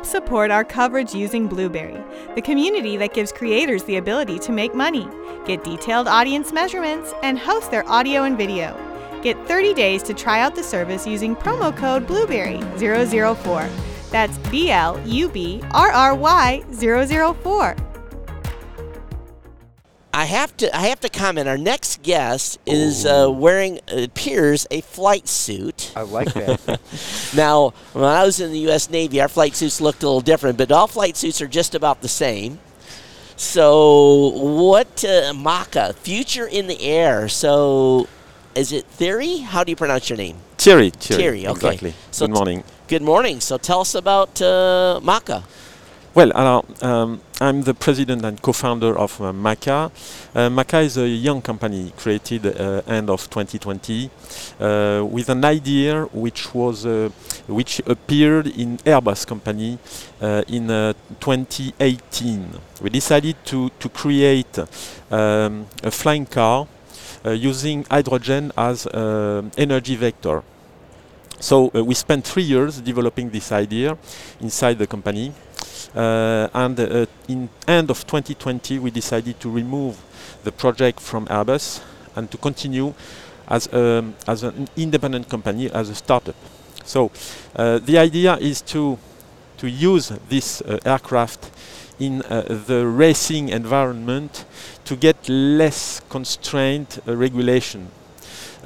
Help support our coverage using Blubrry, the community that gives creators the ability to make money, get detailed audience measurements, and host their audio and video. Get 30 days to try out the service using promo code Blubrry004. That's B L U B R R Y 004. I have to I have to comment. Our next guest is uh, wearing appears a flight suit. I like that. Now, when I was in the U.S. Navy, our flight suits looked a little different, but all flight suits are just about the same. So, what uh, Maca future in the air? So, is it Theory? How do you pronounce your name? Thierry, Thierry, Thierry, okay. exactly. So Good t- morning. Good morning. So, tell us about uh, Maca. Well, um, I'm the president and co-founder of uh, Maca. Uh, Maca is a young company created uh, end of 2020 uh, with an idea which was uh, which appeared in Airbus company uh, in uh, 2018. We decided to to create um, a flying car using hydrogen as energy vector. So we spent three years developing this idea inside the company. Uh, and uh, in end of 2020, we decided to remove the project from Airbus and to continue as, um, as an independent company, as a startup. So uh, the idea is to to use this uh, aircraft in uh, the racing environment to get less constrained uh, regulation.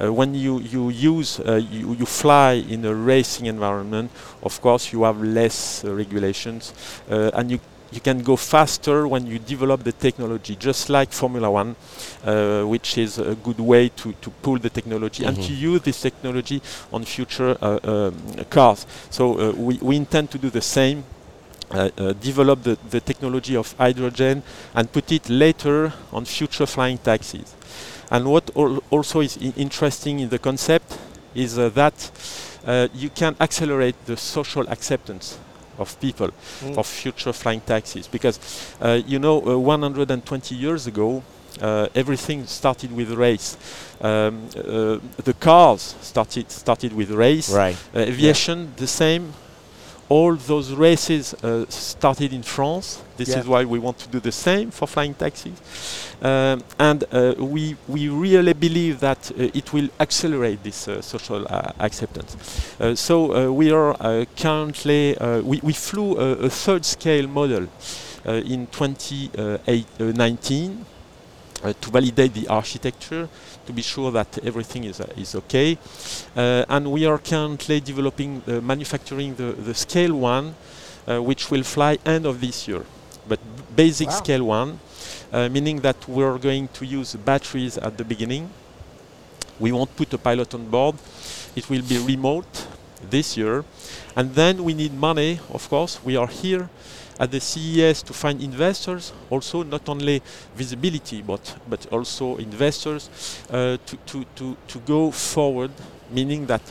Uh, when you, you use uh, you, you fly in a racing environment, of course you have less uh, regulations uh, and you you can go faster when you develop the technology, just like Formula One, uh, which is a good way to, to pull the technology and to use this technology on future uh, um, cars. So uh, we, we intend to do the same uh, uh, develop the, the technology of hydrogen and put it later on future flying taxis. And what al- also is interesting in the concept is uh, that uh, you can accelerate the social acceptance of people Mm. of future flying taxis because uh, you know uh, 120 years ago uh, everything started with race um, uh, the cars started started with race Right. uh, aviation, the same. All those races uh, started in France. This Yeah. is why we want to do the same for flying taxis. Um, and uh, we, we really believe that uh, it will accelerate this uh, social uh, acceptance. Uh, so uh, we are uh, currently, uh, we, we flew a, a third scale model uh, in 2019 uh, to validate the architecture to be sure that everything is, uh, is okay. Uh, and we are currently developing, uh, manufacturing the, the scale one, uh, which will fly end of this year. But basic Wow. scale one, uh, meaning that we're going to use batteries at the beginning. We won't put a pilot on board. It will be remote this year. And then we need money, of course. We are here at the CES to find investors, also not only visibility, but, but also investors uh, to, to, to, to go forward, meaning that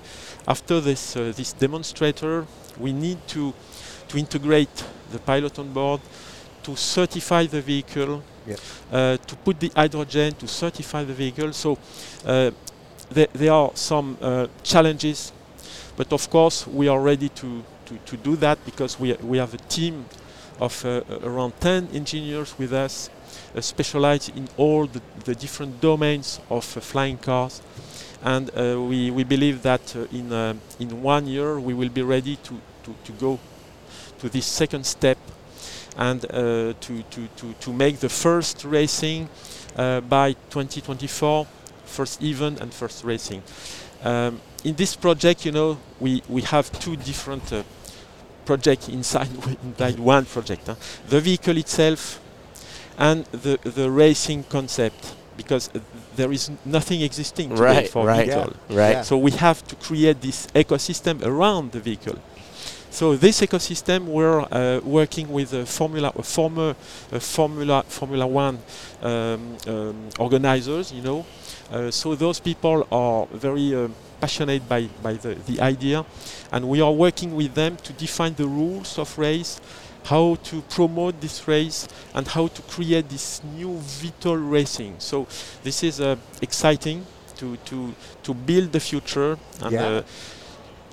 after this, uh, this demonstrator, we need to, to integrate the pilot on board, to certify the vehicle, Yep. uh, to put the hydrogen, to certify the vehicle. So uh, there, there are some uh, challenges, but of course we are ready to, to, to do that because we, we have a team of uh, around 10 engineers with us uh, specialized in all the, the different domains of uh, flying cars. And uh, we, we believe that uh, in, uh, in one year we will be ready to, to, to go to this second step and to, to, to, to make the first racing by 2024, first event and first racing. Um, in this project, you know, we, we have two different projects inside, inside one project. huh? The vehicle itself and the, the racing concept, because uh, there is nothing existing today Right, for right. vehicle. Right. Yeah. So we have to create this ecosystem around the vehicle. So this ecosystem, we're uh, working with a Formula, a former uh, Formula Formula One um, um, organizers, you know. Uh, so those people are very um, passionate by, by the, the idea, and we are working with them to define the rules of race, how to promote this race, and how to create this new vital racing. So this is uh, exciting to, to, to build the future and Yeah.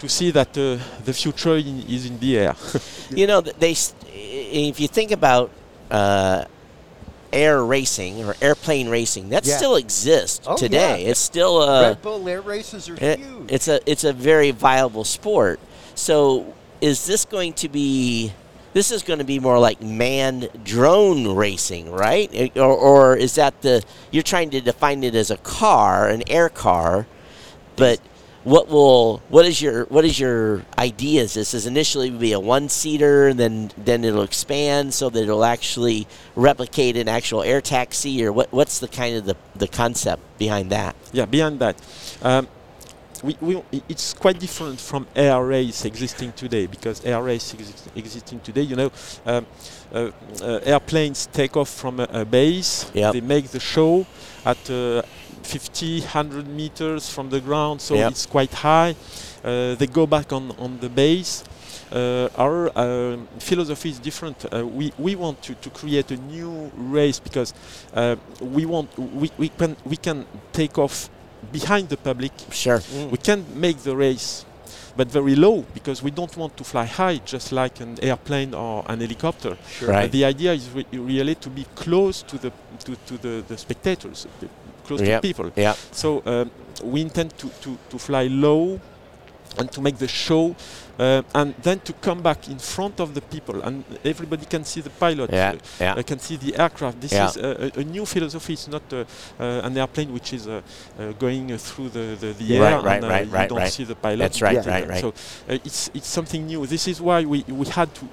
To see that uh, the future in, is in the air. You know, they if you think about uh, air racing or airplane racing, that Yeah. still exists Oh, today. yeah. It's still a. Red Bull air races are It- huge. it's a it's a very viable sport. So is this going to be this is going to be more like manned drone racing, right? Or, or is that the you're trying to define it as a car, an air car, but what will what is your what is your idea? Is this is initially be a one seater, then then it'll expand so that it'll actually replicate an actual air taxi, or what what's the kind of the, the concept behind that? yeah, behind that. Um, we, we, it's quite different from air race existing today because air race exist, existing today, you know, um, uh, uh, airplanes take off from a, a base, Yep. they make the show at uh, 50, 100 meters from the ground, so Yep. it's quite high. Uh, they go back on, on the base. Uh, our um philosophy is different. Uh, we, we want to, to create a new race because uh, we want we, we can we can take off behind the public. Sure. We can make the race, but very low because we don't want to fly high, just like an airplane or an helicopter. Sure. Uh, the idea is re- really to be close to the to, to the, the spectators, the- close Yep. to people. Yeah. So um, we intend to, to, to fly low and to make the show uh, and then to come back in front of the people and everybody can see the pilot Yeah. uh, Yeah. uh, can see the aircraft this Yeah. is a, a, a new philosophy it's not uh, uh, an airplane which is uh, uh, going uh, through the, the, the Right, air right, and uh, right, you right, don't right. see the pilot That's right, but, right, right. so uh, it's it's something new this is why we, we had to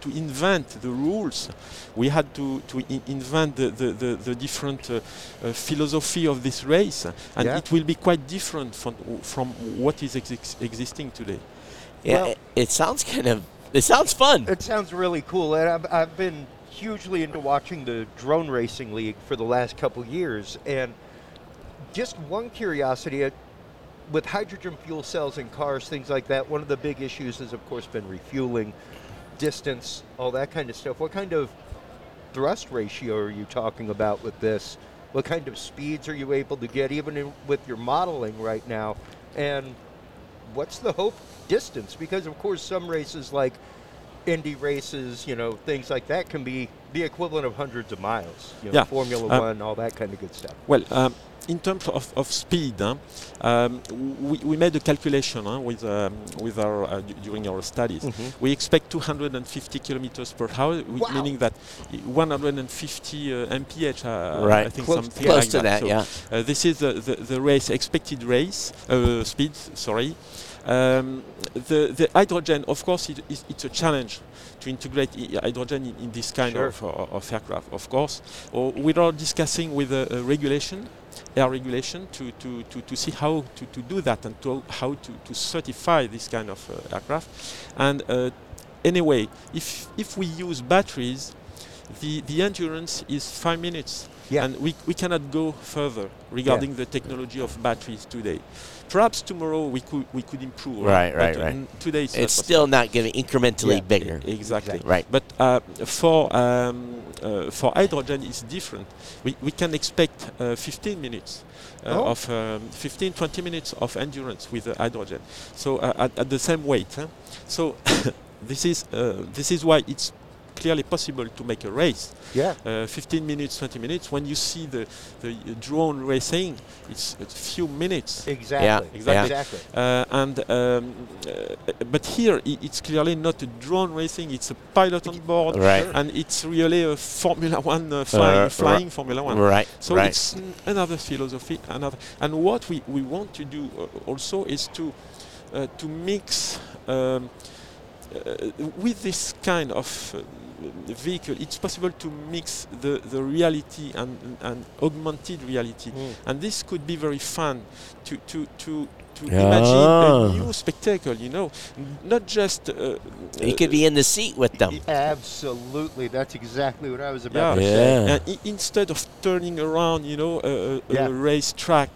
to invent the rules we had to, to in- invent the, the, the, the different uh, uh, philosophy of this race and Yeah. it will be quite different from, from what is exis- existing today. Yeah, Well- it, it sounds kind of. It sounds fun. It sounds really cool, and I've, I've been hugely into watching the drone racing league for the last couple years. And just one curiosity: uh, with hydrogen fuel cells in cars, things like that, one of the big issues has, of course, been refueling, distance, all that kind of stuff. What kind of thrust ratio are you talking about with this? What kind of speeds are you able to get, even in, with your modeling right now? And what's the hope distance? Because of course, some races like Indy races, you know, things like that can be the equivalent of hundreds of miles. You know, Yeah. Formula Uh, One, all that kind of good stuff. Well, um, in terms of, of speed, huh, um, we, we made a calculation huh, with, um, with our, uh, d- during our studies. Mhm. We expect 250 kilometers per hour, Wow. meaning that 150 uh, mph, uh, Right. I think Close- something Close like to that, So, yeah. Uh, this is the, the, the race expected race uh, speed. Sorry. Um, the, the hydrogen, of course, it, is, it's a challenge to integrate i- hydrogen in, in this kind Sure. of, uh, of aircraft. Of course, or we are discussing with uh, regulation, air regulation, to, to, to, to see how to, to do that and to how to, to certify this kind of uh, aircraft. And uh, anyway, if if we use batteries, the, the endurance is five minutes. Yeah. And we, we cannot go further regarding the technology of batteries today. Perhaps tomorrow we could we could improve. Right, but, right, uh, right. Today it's, It's not still not getting incrementally Yeah. bigger. possible. exactly. Right. But uh, for um, uh, for hydrogen it's different. We, we can expect uh, 15 minutes uh, Oh. of um, 15 20 minutes of endurance with uh, hydrogen. So uh, at, at the same weight. huh? So this is uh, this is why it's clearly possible to make a race. Yeah. Uh, 15 minutes, 20 minutes. When you see the the drone racing, it's a few minutes. Exactly. exactly. Exactly. Uh, and um, uh, but here i- it's clearly not a drone racing; it's a pilot on board, Right. and it's really a Formula One uh, flying, Uh, flying Formula One. Right. So right. it's n- another philosophy, another. And what we, we want to do uh, also is to uh, to mix um, with this kind of uh, vehicle. It's possible to mix the, the reality and, and augmented reality, Mm. and this could be very fun to to to. To Ah. imagine a new spectacle, you know, not just. Uh, you could be in the seat with them. Absolutely. That's exactly what I was about Yeah. to say. Yeah. And i- instead of turning around, you know, a, a, Yeah. a race track,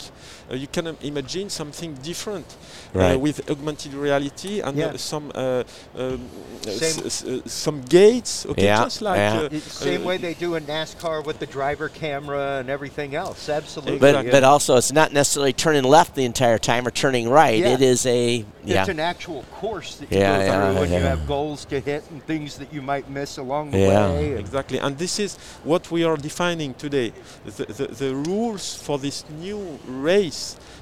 uh, you can um, imagine something different Right. uh, with augmented reality and Yeah. uh, some uh, um, uh, s- s- uh, some gates. Okay, Yeah, just like yeah. uh, Same uh, way they do in NASCAR with the driver camera and everything else. Absolutely. But Exactly. but also it's not necessarily turning left the entire time or turning turning right. Yeah. It is a yeah. It's an actual course that you Yeah, go yeah, through, and yeah. you have goals to hit and things that you might miss along the Yeah. way. Exactly, and this is what we are defining today. The, the, the rules for this new race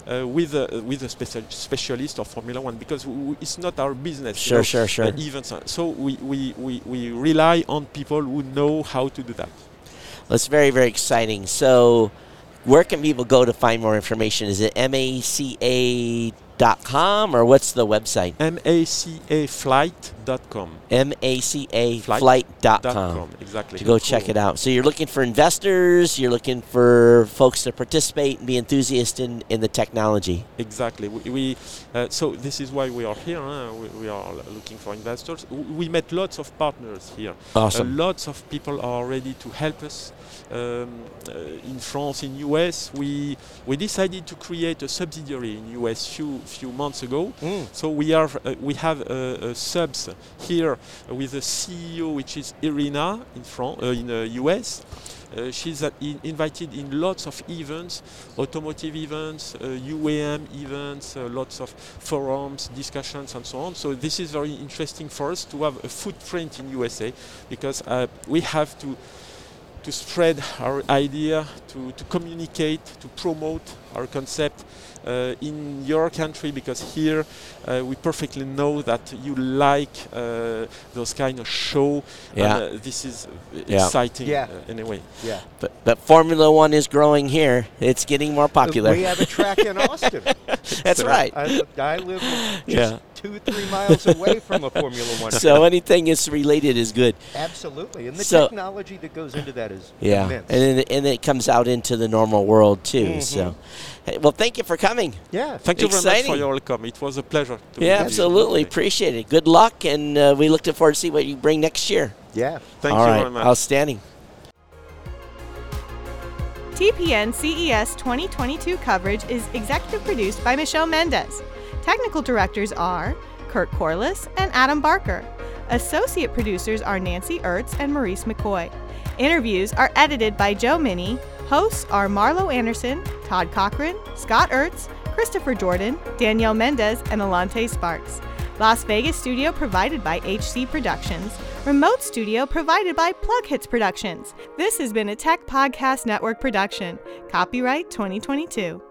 uh, with a with a special specialist of Formula One because w- w- it's not our business. you Sure, know, sure, sure. uh, events. So we, we, we, we rely on people who know how to do that. That's very, very exciting. So, where can people go to find more information? Is it maca.com or what's the website? macaflight.com. macaflight.com. Exactly. To go check it out. So, you're looking for investors, you're looking for folks to participate and be enthusiasts in, in the technology. Exactly. We, we uh, so this is why we are here. Huh? We, we are looking for investors. We met lots of partners here. Awesome. Uh, lots of people are ready to help us. Um, uh, in France, in US, we we decided to create a subsidiary in US few few months ago. Mm. So we are uh, we have uh, uh, subs here with a CEO which is Irina in France uh, in uh, US. She's uh, in invited in lots of events, automotive events, uh, UAM events, uh, lots of forums, discussions, and so on. So this is very interesting for us to have a footprint in USA because uh, we have to to spread our idea, to, to communicate, to promote our concept uh, in your country because here uh, we perfectly know that you like uh, those kind of show. Yeah. Uh, this is uh, Yeah. exciting Yeah. uh, anyway. Yeah. But, but Formula One is growing here. It's getting more popular. We have a track in Austin. That's So right. I, I live just Yeah. Two, three miles away from a Formula One. So anything is related is good. Absolutely, and the So- technology that goes into that is Yeah, immense. and then, and it comes out into the normal world too. Mhm. So, hey, well, thank you for coming. yeah, Thank you very much for your welcome. It was a pleasure. To Yeah, meet you. absolutely. Okay. Appreciate it. Good luck, and uh, we look forward to see what you bring next year. yeah. Thank All you right, very much. outstanding. TPN CES 2022 coverage is executive produced by Michelle Mendez. Technical directors are Kurt Corliss and Adam Barker. Associate producers are Nancy Ertz and Maurice McCoy. Interviews are edited by Joe Minnie. Hosts are Marlo Anderson, Todd Cochran, Scott Ertz, Christopher Jordan, Danielle Mendez, and Alante Sparks. Las Vegas studio provided by HC Productions. Remote studio provided by Plug Hits Productions. This has been a Tech Podcast Network production. Copyright 2022.